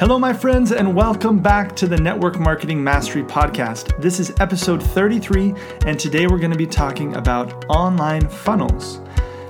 Hello, my friends, and welcome back to the Network Marketing Mastery Podcast. This is episode 33, and today we're going to be talking about online funnels.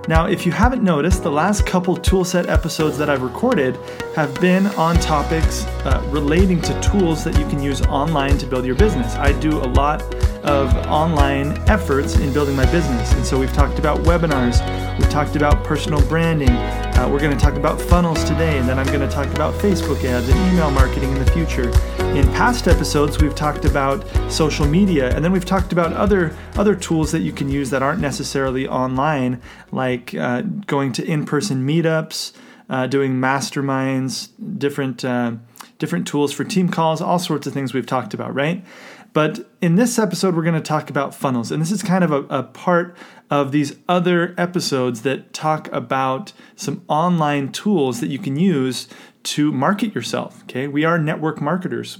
Now, if you haven't noticed, the last couple toolset episodes that I've recorded have been on topics uh, relating to tools that you can use online to build your business. I do a lot of online efforts in building my business. And so we've talked about webinars, we've talked about personal branding, uh, we're going to talk about funnels today, and then I'm going to talk about Facebook ads and email marketing in the future. In past episodes, we've talked about social media, and then we've talked about other other tools that you can use that aren't necessarily online, like uh, going to in-person meetups, uh, doing masterminds, different uh, different tools for team calls, all sorts of things we've talked about, right? But in this episode, we're going to talk about funnels. And this is kind of a, a, part of these other episodes that talk about some online tools that you can use to market yourself. Okay. We are network marketers.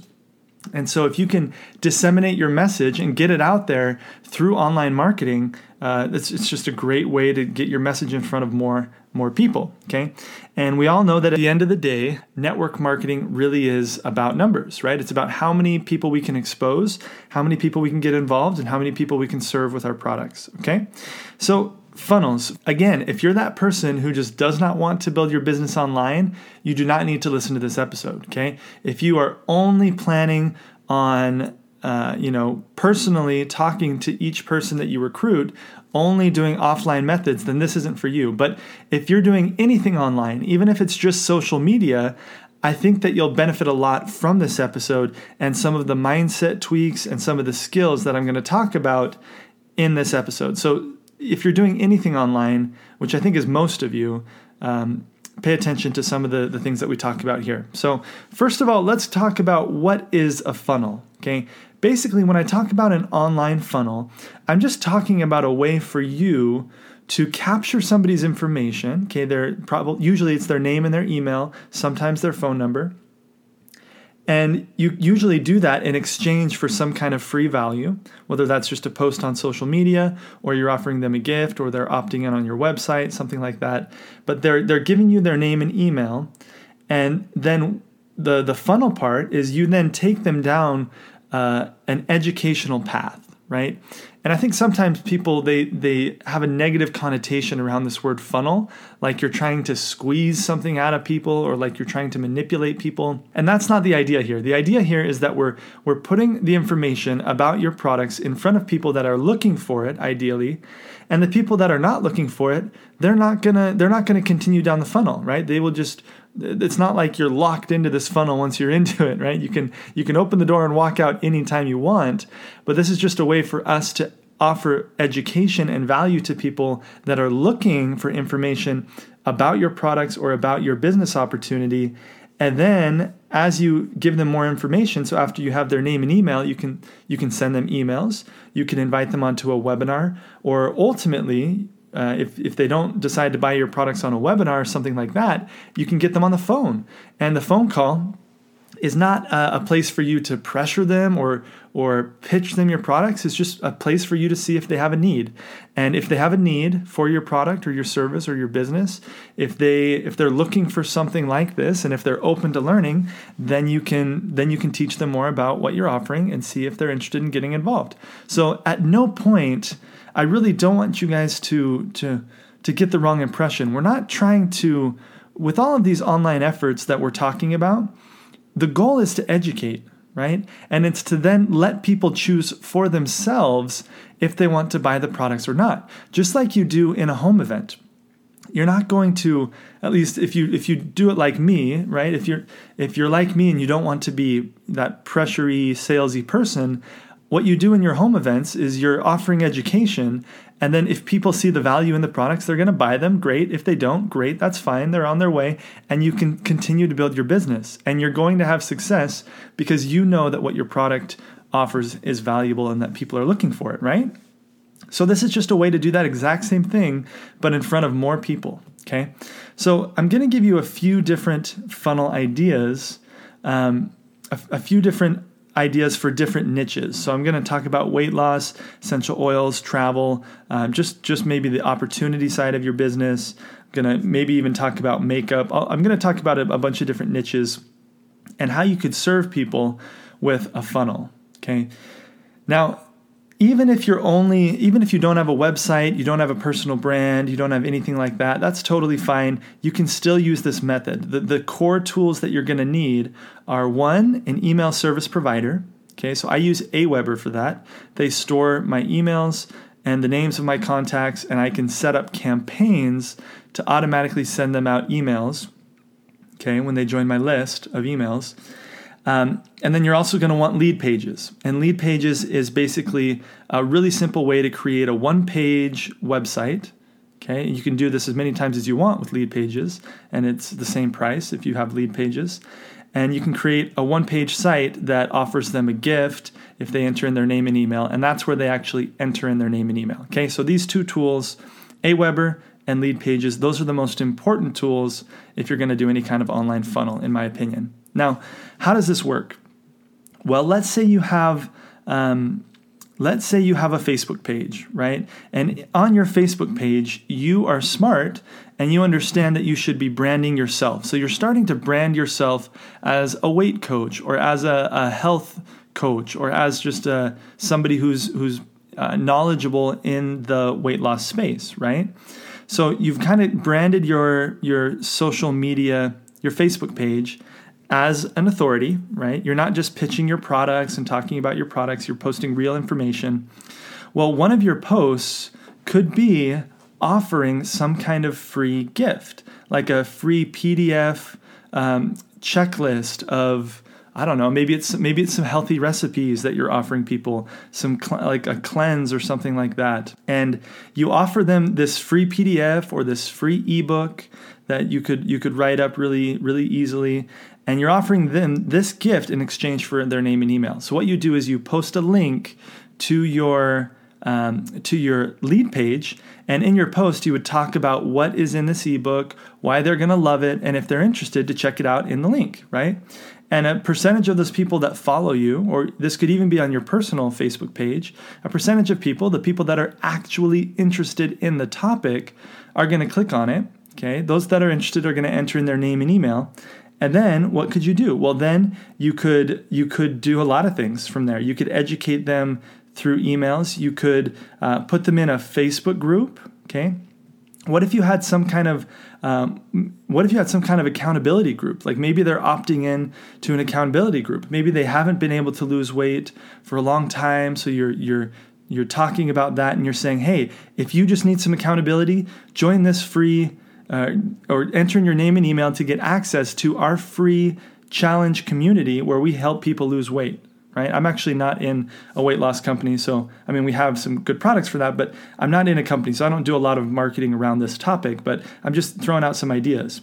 And so, if you can disseminate your message and get it out there through online marketing, uh, it's, it's just a great way to get your message in front of more more people. Okay, and we all know that at the end of the day, network marketing really is about numbers, right? It's about how many people we can expose, how many people we can get involved, and how many people we can serve with our products. Okay, so funnels. Again, if you're that person who just does not want to build your business online, you do not need to listen to this episode, okay? If you are only planning on uh, you know, personally talking to each person that you recruit, only doing offline methods, then this isn't for you. But if you're doing anything online, even if it's just social media, I think that you'll benefit a lot from this episode and some of the mindset tweaks and some of the skills that I'm going to talk about in this episode. So, if you're doing anything online, which I think is most of you, um, pay attention to some of the, the things that we talk about here. So, first of all, let's talk about what is a funnel. Okay. Basically, when I talk about an online funnel, I'm just talking about a way for you to capture somebody's information. Okay. They're probably, usually it's their name and their email, sometimes their phone number and you usually do that in exchange for some kind of free value, whether that's just a post on social media or you're offering them a gift or they're opting in on your website, something like that. But they're they're giving you their name and email. And then the the funnel part is you then take them down uh, an educational path, right? And I think sometimes people they they have a negative connotation around this word funnel, like you're trying to squeeze something out of people or like you're trying to manipulate people. And that's not the idea here. The idea here is that we're we're putting the information about your products in front of people that are looking for it ideally, and the people that are not looking for it, they're not going to they're not going to continue down the funnel, right? They will just it's not like you're locked into this funnel once you're into it right? You can you can open the door and walk out anytime you want but this is just a way for us to offer education and value to people that are looking for information about your products or about your business opportunity. And then as you give them more information so after you have their name and email you can you can send them emails. You can invite them onto a webinar or ultimately uh, if, if they don't decide to buy your products on a webinar or something like that, you can get them on the phone. And the phone call is not a, a place for you to pressure them or or pitch them your products. It's just a place for you to see if they have a need. And if they have a need for your product or your service or your business, if they if they're looking for something like this and if they're open to learning, then you can then you can teach them more about what you're offering and see if they're interested in getting involved. So at no point I really don't want you guys to to to get the wrong impression. We're not trying to with all of these online efforts that we're talking about, the goal is to educate, right? And it's to then let people choose for themselves if they want to buy the products or not. Just like you do in a home event. You're not going to at least if you if you do it like me, right? If you're if you're like me and you don't want to be that pressury salesy person, what you do in your home events is you're offering education and then if people see the value in the products they're going to buy them. Great. If they don't great. That's fine. They're on their way. And you can continue to build your business. And you're going to have success because you know that what your product offers is valuable and that people are looking for it right? So this is just a way to do that exact same thing but in front of more people okay? So i'm going to give you a few different funnel ideas um, a, a few different ideas for different niches. So I'm going to talk about weight loss, essential oils, travel, um, just just maybe the opportunity side of your business. I'm going to maybe even talk about makeup. i am going to talk about a, a bunch of different niches. and how you could serve people with a funnel. Okay. Now, even if you're only, even if you don't have a website, you don't have a personal brand, you don't have anything like that, that's totally fine. You can still use this method. The, the core tools that you're going to need are one, an email service provider. Okay, so I use Aweber for that. They store my emails and the names of my contacts, and I can set up campaigns to automatically send them out emails. Okay, when they join my list of emails. Um, and then you're also going to want lead pages. And lead pages is basically a really simple way to create a one page website. Okay, you can do this as many times as you want with lead pages, and it's the same price if you have lead pages. And you can create a one page site that offers them a gift if they enter in their name and email, and that's where they actually enter in their name and email. Okay, so these two tools, Aweber and lead pages, those are the most important tools if you're going to do any kind of online funnel, in my opinion. Now, how does this work? Well, let's say you have um, let's say you have a Facebook page, right? And on your Facebook page, you are smart and you understand that you should be branding yourself. So you're starting to brand yourself as a weight coach or as a, a health coach or as just a, uh, somebody who's who's uh, knowledgeable in the weight loss space, right? So you've kind of branded your your social media, your Facebook page as an authority, right? You're not just pitching your products and talking about your products, you're posting real information. Well, one of your posts could be offering some kind of free gift, like a free PDF um, checklist of I don't know. Maybe it's maybe it's some healthy recipes that you're offering people, some cl- like a cleanse or something like that, and you offer them this free PDF or this free ebook that you could you could write up really really easily, and you're offering them this gift in exchange for their name and email. So what you do is you post a link to your um, to your lead page, and in your post you would talk about what is in this ebook, why they're going to love it, and if they're interested to check it out in the link, right? And a percentage of those people that follow you, or this could even be on your personal Facebook page, a percentage of people, the people that are actually interested in the topic, are going to click on it. Okay, those that are interested are going to enter in their name and email, and then what could you do? Well, then you could you could do a lot of things from there. You could educate them through emails. You could uh, put them in a Facebook group. Okay. What if you had some kind of um, what if you had some kind of accountability group? Like maybe they're opting in to an accountability group. Maybe they haven't been able to lose weight for a long time, so you're you're you're talking about that and you're saying, hey, if you just need some accountability, join this free uh, or enter in your name and email to get access to our free challenge community where we help people lose weight right? I'm actually not in a weight loss company so i mean we have some good products for that but i'm not in a company so i don't do a lot of marketing around this topic but i'm just throwing out some ideas.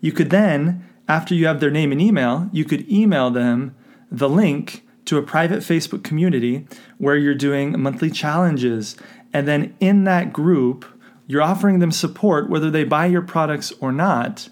You could then after you have their name and email you could email them the link to a private facebook community where you're doing monthly challenges. And then in that group you're offering them support whether they buy your products or not.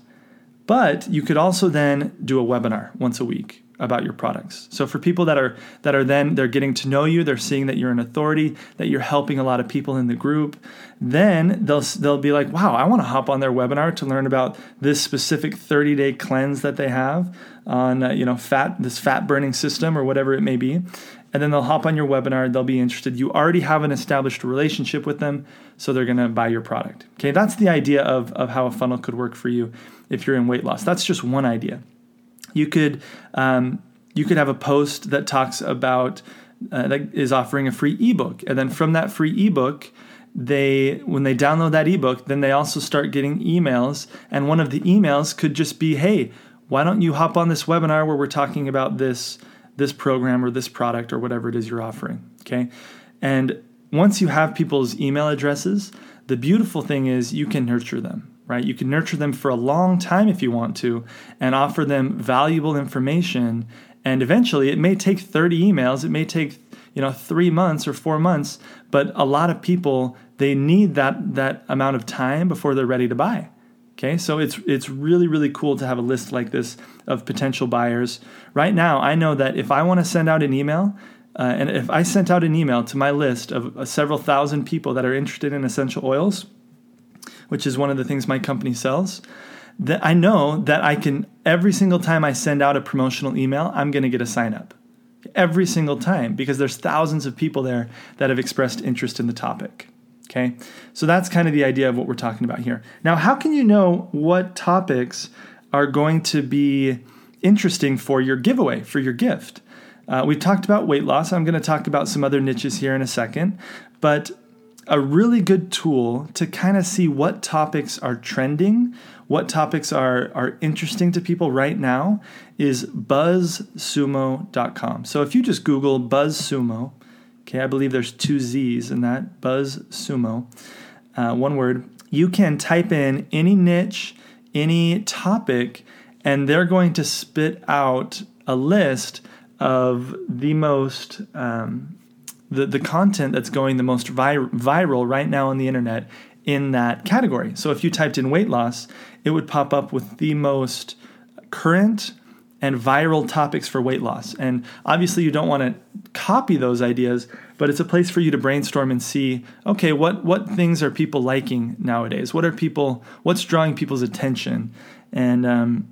But you could also then do a webinar once a week about your products. So for people that are that are then they're getting to know you, they're seeing that you're an authority, that you're helping a lot of people in the group, then they'll they'll be like, "Wow, I want to hop on their webinar to learn about this specific 30-day cleanse that they have on uh, you know fat this fat burning system or whatever it may be." And then they'll hop on your webinar, they'll be interested. You already have an established relationship with them, so they're gonna buy your product. Okay, that's the idea of, of how a funnel could work for you if you're in weight loss. That's just one idea. You could um, you could have a post that talks about uh, that is offering a free ebook, and then from that free ebook, they when they download that ebook, then they also start getting emails, and one of the emails could just be, "Hey, why don't you hop on this webinar where we're talking about this?" This program or this product or whatever it is you're offering. Okay. And once you have people's email addresses, the beautiful thing is you can nurture them, right? You can nurture them for a long time if you want to and offer them valuable information. And eventually, it may take 30 emails, it may take you know 3 months or 4 months, but a lot of people they need that that amount of time before they're ready to buy. Okay, so it's it's really really cool to have a list like this of potential buyers. Right now, I know that if I want to send out an email, uh, and if I sent out an email to my list of uh, several thousand people that are interested in essential oils, which is one of the things my company sells, that I know that I can every single time I send out a promotional email, I'm going to get a sign up. Every single time because there's thousands of people there that have expressed interest in the topic. Okay? So that's kind of the idea of what we're talking about here. Now, how can you know what topics are going to be interesting for your giveaway, for your gift? Uh, we talked about weight loss. I'm going to talk about some other niches here in a second. But a really good tool to kind of see what topics are trending, what topics are, are interesting to people right now is buzzsumo.com. So if you just Google BuzzSumo, okay, I believe there's two Z's in that, BuzzSumo, uh, one word, you can type in any niche, any topic, and they're going to spit out a list of the most um, the, the content that's going the most vi- viral right now on the internet in that category. So if you typed in weight loss, it would pop up with the most current and viral topics for weight loss. And obviously, you don't want to copy those ideas, but it's a place for you to brainstorm and see, okay, what what things are people liking nowadays? What are people? What's drawing people's attention? And um,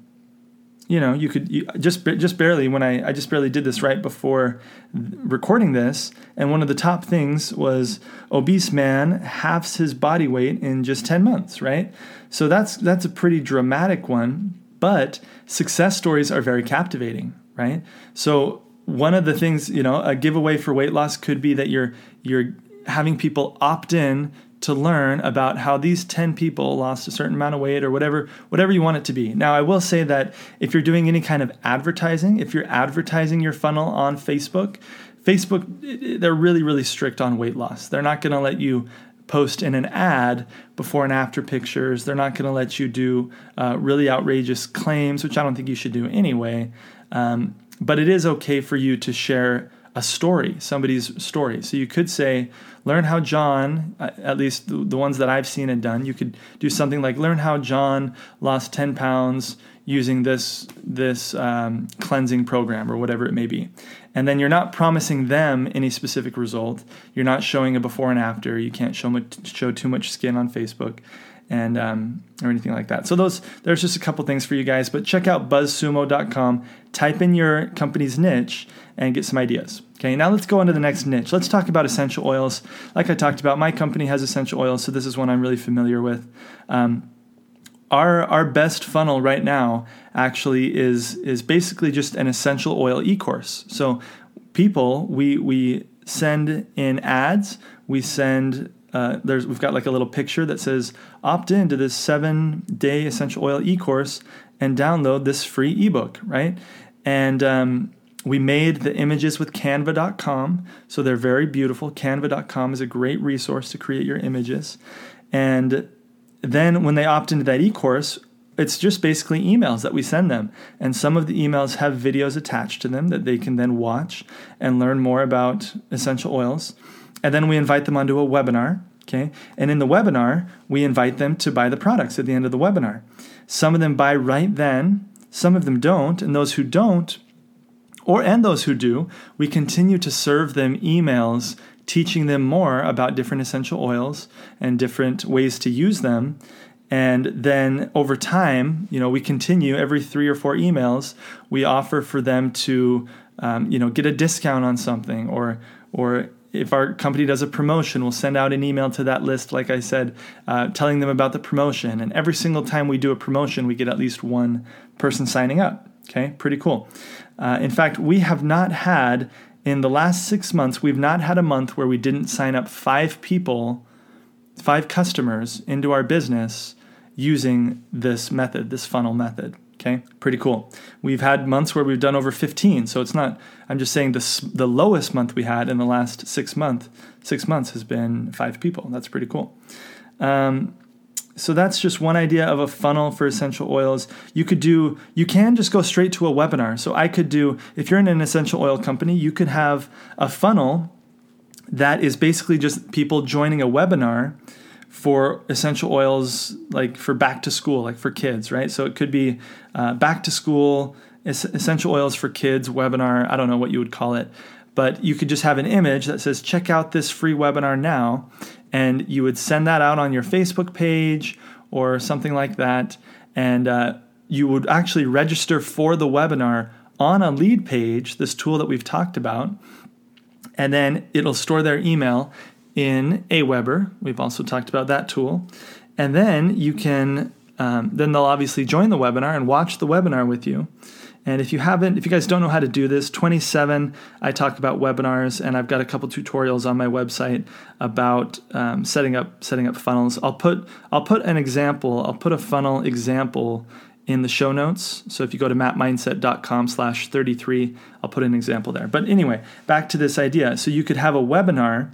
you know, you could you, just just barely when I I just barely did this right before recording this, and one of the top things was obese man halves his body weight in just ten months, right? So that's that's a pretty dramatic one, but success stories are very captivating, right? So one of the things, you know, a giveaway for weight loss could be that you're you're having people opt in to learn about how these 10 people lost a certain amount of weight or whatever whatever you want it to be. Now, I will say that if you're doing any kind of advertising, if you're advertising your funnel on Facebook, Facebook they're really really strict on weight loss. They're not going to let you post in an ad before and after pictures. They're not going to let you do uh, really outrageous claims, which I don't think you should do anyway. Um, but it is okay for you to share a story, somebody's story. So you could say, learn how John, uh, at least the, ones that I've seen and done, you could do something like learn how John lost 10 pounds using this this um, cleansing program or whatever it may be and then you're not promising them any specific result you're not showing a before and after you can't show much, show too much skin on facebook and um, or anything like that. So those there's just a couple things for you guys. But check out buzzsumo.com. Type in your company's niche and get some ideas. Okay, now let's go on to the next niche. Let's talk about essential oils. Like I talked about, my company has essential oils, so this is one I'm really familiar with. Um, our our best funnel right now actually is is basically just an essential oil e-course. So people we we send in ads, we send uh, there's we've got like a little picture that says opt in to this seven day essential oil e-course and download this free ebook right? And um, we made the images with canva.com so they're very beautiful. Canva.com is a great resource to create your images. And then when they opt into that e-course it's just basically emails that we send them and some of the emails have videos attached to them that they can then watch and learn more about essential oils and then we invite them onto a webinar. Okay. And in the webinar, we invite them to buy the products at the end of the webinar. Some of them buy right then, some of them don't. And those who don't, or and those who do, we continue to serve them emails teaching them more about different essential oils and different ways to use them. And then over time, you know, we continue every three or four emails, we offer for them to, um, you know, get a discount on something or, or if our company does a promotion, we'll send out an email to that list, like I said, uh, telling them about the promotion. And every single time we do a promotion, we get at least one person signing up. Okay, pretty cool. Uh, in fact, we have not had, in the last six months, we've not had a month where we didn't sign up five people, five customers into our business using this method, this funnel method. Okay, pretty cool. We've had months where we've done over 15, so it's not. I'm just saying the the lowest month we had in the last six month six months has been five people. That's pretty cool. Um, so that's just one idea of a funnel for essential oils. You could do. You can just go straight to a webinar. So I could do. If you're in an essential oil company, you could have a funnel that is basically just people joining a webinar for essential oils like for back to school like for kids right so it could be uh, back to school essential oils for kids webinar i don't know what you would call it but you could just have an image that says check out this free webinar now and you would send that out on your facebook page or something like that And uh, you would actually register for the webinar on a lead page, this tool that we've talked about. And then it'll store their email in Aweber. We've also talked about that tool. And then you can, um, then they'll obviously join the webinar and watch the webinar with you. And if you haven't, if you guys don't know how to do this, 27, I talk about webinars, and I've got a couple tutorials on my website about um, setting up setting up funnels. I'll put I'll put an example. I'll put a funnel example in the show notes. So if you go to mattmindset.com slash 33, I'll put an example there. But anyway, back to this idea. So you could have a webinar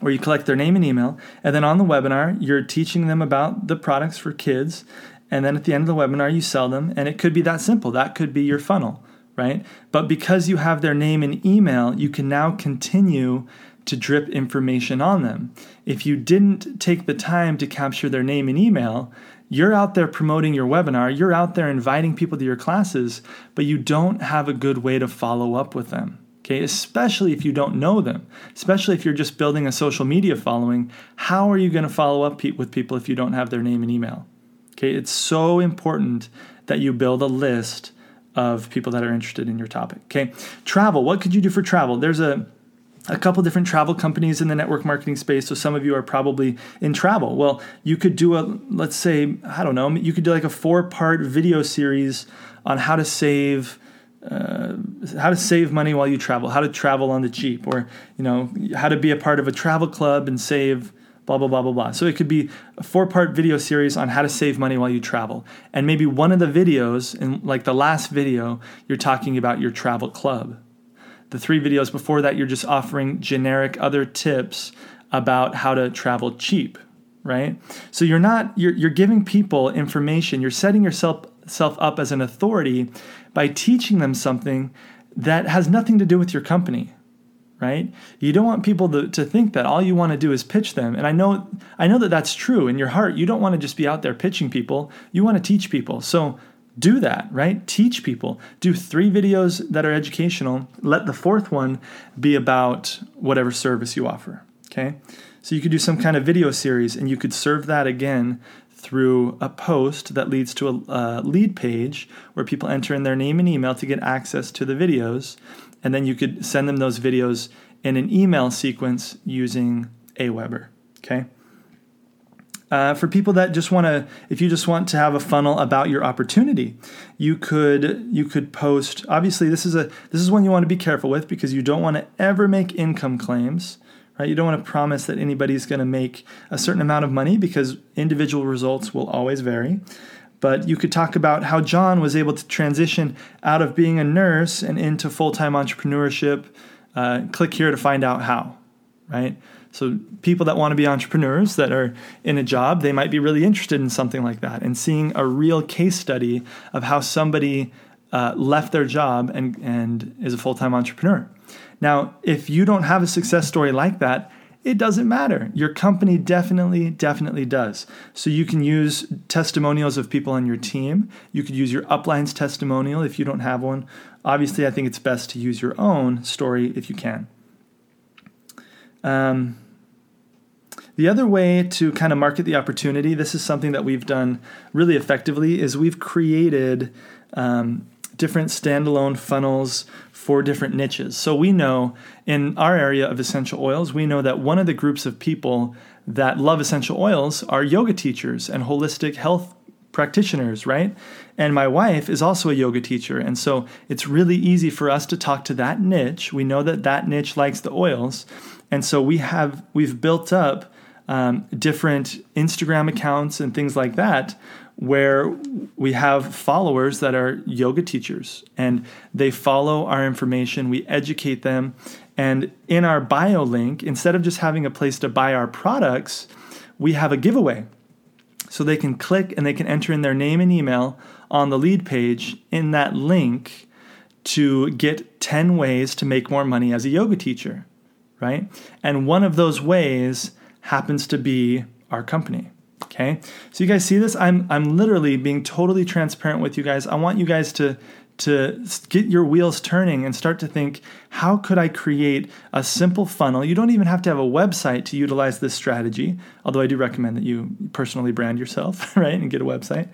where you collect their name and email, and then on the webinar, you're teaching them about the products for kids and then at the end of the webinar you sell them and it could be that simple. That could be your funnel right? But because you have their name and email you can now continue to drip information on them. If you didn't take the time to capture their name and email you're out there promoting your webinar you're out there inviting people to your classes but you don't have a good way to follow up with them okay? Especially if you don't know them. Especially if you're just building a social media following how are you going to follow up with people if you don't have their name and email Okay, it's so important that you build a list of people that are interested in your topic. Okay, travel. What could you do for travel? There's a a couple different travel companies in the network marketing space. So some of you are probably in travel. Well, you could do a let's say I don't know. You could do like a four part video series on how to save. Uh, how to save money while you travel, how to travel on the cheap, or you know how to be a part of a travel club and save blah, blah, blah, blah, blah. So it could be a four part video series on how to save money while you travel. And maybe one of the videos, in like the last video, you're talking about your travel club. The three videos before that, you're just offering generic other tips about how to travel cheap, right? So you're not, you're, you're giving people information, you're setting yourself self up as an authority by teaching them something that has nothing to do with your company right? You don't want people to, to think that all you want to do is pitch them. And i know i know that that's true in your heart. You don't want to just be out there pitching people. You want to teach people. So do that right? Teach people. Do three videos that are educational. Let the fourth one be about whatever service you offer okay? So you could do some kind of video series and you could serve that again through a post that leads to a uh, lead page where people enter in their name and email to get access to the videos and then you could send them those videos in an email sequence using Aweber. Okay. Uh, for people that just want to, if you just want to have a funnel about your opportunity, you could you could post. Obviously, this is a this is one you want to be careful with because you don't want to ever make income claims. Right? You don't want to promise that anybody's going to make a certain amount of money because individual results will always vary. But you could talk about how John was able to transition out of being a nurse and into full time entrepreneurship. Uh, click here to find out how, right? So, people that want to be entrepreneurs that are in a job, they might be really interested in something like that and seeing a real case study of how somebody uh, left their job and, and is a full time entrepreneur. Now, if you don't have a success story like that, it doesn't matter. Your company definitely, definitely does. So you can use testimonials of people on your team. You could use your uplines testimonial if you don't have one. Obviously, I think it's best to use your own story if you can. Um, the other way to kind of market the opportunity, this is something that we've done really effectively, is we've created um, different standalone funnels for different niches. So we know in our area of essential oils, we know that one of the groups of people that love essential oils are yoga teachers and holistic health practitioners, right? And my wife is also a yoga teacher. And so it's really easy for us to talk to that niche. We know that that niche likes the oils. And so we have we've built up um, different Instagram accounts and things like that where we have followers that are yoga teachers and they follow our information, we educate them, and in our bio link, instead of just having a place to buy our products, we have a giveaway. So they can click and they can enter in their name and email on the lead page in that link to get 10 ways to make more money as a yoga teacher, right? And one of those ways happens to be our company. Okay. So you guys see this? I'm I'm literally being totally transparent with you guys. I want you guys to to get your wheels turning and start to think how could I create a simple funnel? You don't even have to have a website to utilize this strategy, although I do recommend that you personally brand yourself, right, and get a website.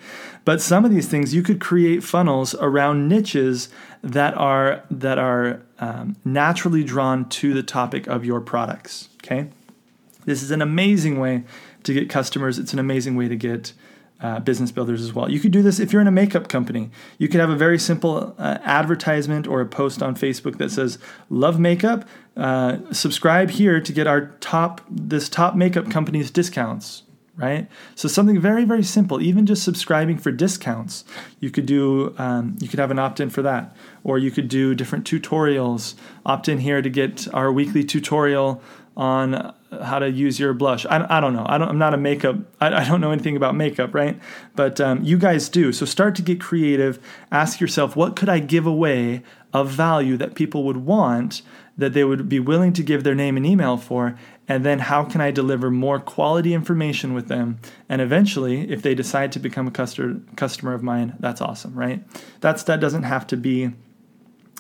But some of these things you could create funnels around niches that are that are um, naturally drawn to the topic of your products. Okay, this is an amazing way to get customers. It's an amazing way to get uh, business builders as well. You could do this if you're in a makeup company. You could have a very simple uh, advertisement or a post on Facebook that says "Love makeup. Uh, subscribe here to get our top this top makeup company's discounts." Right. So something very very simple. Even just subscribing for discounts, you could do. Um, you could have an opt in for that, or you could do different tutorials. Opt in here to get our weekly tutorial on how to use your blush. I, I don't know. I don't, I'm not a makeup. I, I don't know anything about makeup, right? But um, you guys do. So start to get creative. Ask yourself, what could I give away of value that people would want, that they would be willing to give their name and email for? And then how can I deliver more quality information with them? And eventually, if they decide to become a customer customer of mine, that's awesome, right? That's that doesn't have to be.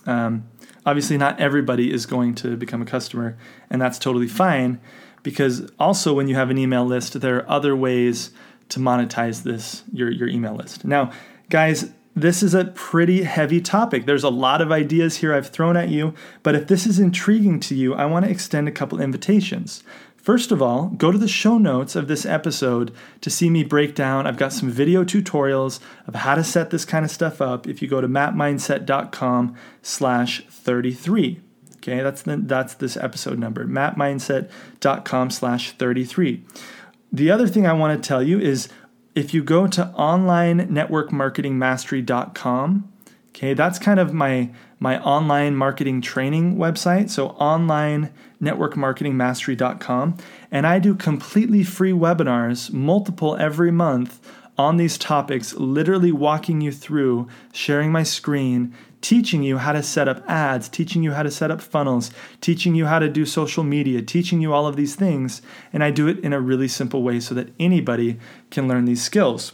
Um, Obviously, not everybody is going to become a customer, and that's totally fine because also when you have an email list, there are other ways to monetize this your your email list. Now, guys, this is a pretty heavy topic. There's a lot of ideas here I've thrown at you, but if this is intriguing to you, I want to extend a couple invitations. First of all, go to the show notes of this episode to see me break down. I've got some video tutorials of how to set this kind of stuff up if you go to mapmindset.com slash 33. Okay, that's the, that's this episode number, mapmindset.com slash 33. The other thing I want to tell you is if you go to onlinenetworkmarketingmastery.com, okay, that's kind of my my online marketing training website. So online networkmarketingmastery.com. And I do completely free webinars, multiple every month, on these topics, literally walking you through, sharing my screen, teaching you how to set up ads, teaching you how to set up funnels, teaching you how to do social media, teaching you all of these things. And I do it in a really simple way so that anybody can learn these skills.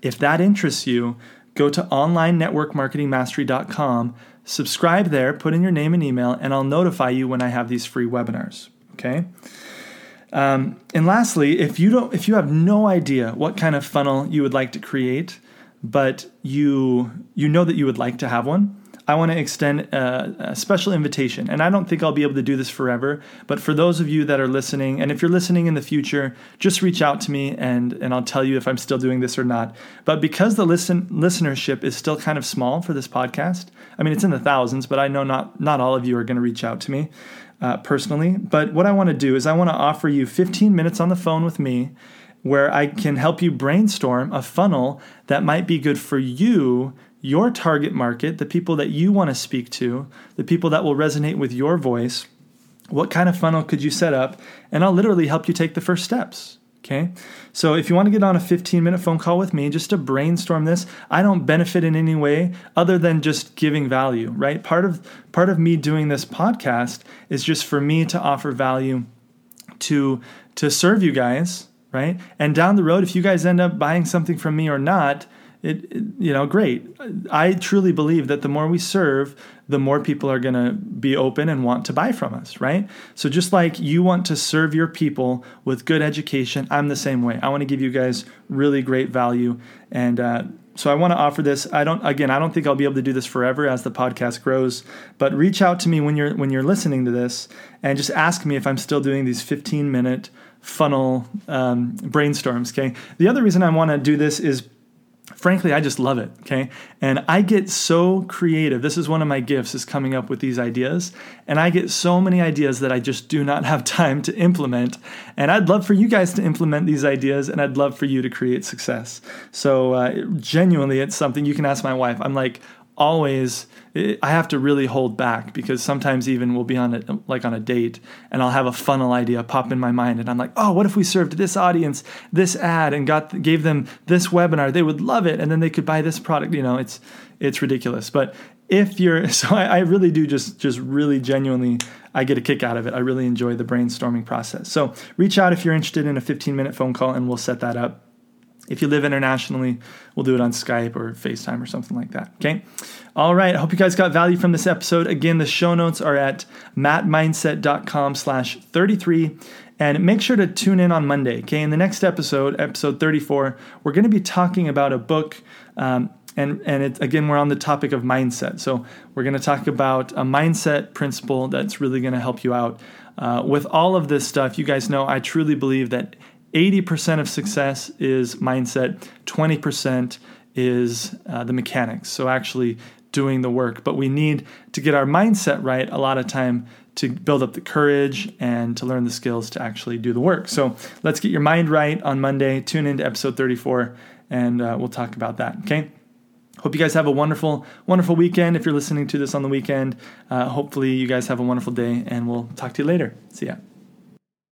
If that interests you, go to onlinenetworkmarketingmastery.com subscribe there, put in your name and email, and I'll notify you when I have these free webinars. Okay. Um, and lastly, if you don't, if you have no idea what kind of funnel you would like to create, but you you know that you would like to have one, I want to extend a, a, special invitation. And I don't think I'll be able to do this forever, but for those of you that are listening, and if you're listening in the future, just reach out to me and, and I'll tell you if I'm still doing this or not. But because the listen listenership is still kind of small for this podcast, I mean, it's in the thousands, but I know not, not all of you are going to reach out to me uh, personally. But what I want to do is I want to offer you 15 minutes on the phone with me where I can help you brainstorm a funnel that might be good for you your target market, the people that you want to speak to, the people that will resonate with your voice, what kind of funnel could you set up? And I'll literally help you take the first steps. Okay. So if you want to get on a 15 minute phone call with me just to brainstorm this, I don't benefit in any way other than just giving value, right? Part of part of me doing this podcast is just for me to offer value to to serve you guys, right? And down the road if you guys end up buying something from me or not, it, it, you know great. I truly believe that the more we serve the more people are going to be open and want to buy from us right? So just like you want to serve your people with good education i'm the same way. I want to give you guys really great value. And uh, so i want to offer this. I don't again i don't think i'll be able to do this forever as the podcast grows but reach out to me when you're when you're listening to this and just ask me if i'm still doing these 15 minute funnel um, brainstorms okay? The other reason i want to do this is frankly i just love it okay? And i get so creative. This is one of my gifts is coming up with these ideas. And i get so many ideas that i just do not have time to implement. And i'd love for you guys to implement these ideas and i'd love for you to create success. So uh, genuinely it's something you can ask my wife. I'm like always eh, I have to really hold back because sometimes even we'll be on a, like on a date and I'll have a funnel idea pop in my mind and I'm like, "Oh, what if we served this audience this ad and got gave them this webinar? They would love it and then they could buy this product." You know, it's it's ridiculous. But if you're so I, I really do just just really genuinely I get a kick out of it. I really enjoy the brainstorming process. So, reach out if you're interested in a 15-minute phone call and we'll set that up. If you live internationally, we'll do it on Skype or FaceTime or something like that. Okay. All right. I hope you guys got value from this episode. Again, the show notes are at mattmindset.com slash 33. And make sure to tune in on Monday. Okay. In the next episode, episode 34, we're going to be talking about a book. Um, and, and it, again, we're on the topic of mindset. So we're going to talk about a mindset principle that's really going to help you out. Uh, with all of this stuff, you guys know I truly believe that 80% of success is mindset, 20% is uh, the mechanics. So actually doing the work. But we need to get our mindset right a lot of time to build up the courage and to learn the skills to actually do the work. So let's get your mind right on Monday. Tune into episode 34 and uh, we'll talk about that. Okay. Hope you guys have a wonderful, wonderful weekend. If you're listening to this on the weekend, uh, hopefully you guys have a wonderful day and we'll talk to you later. See ya.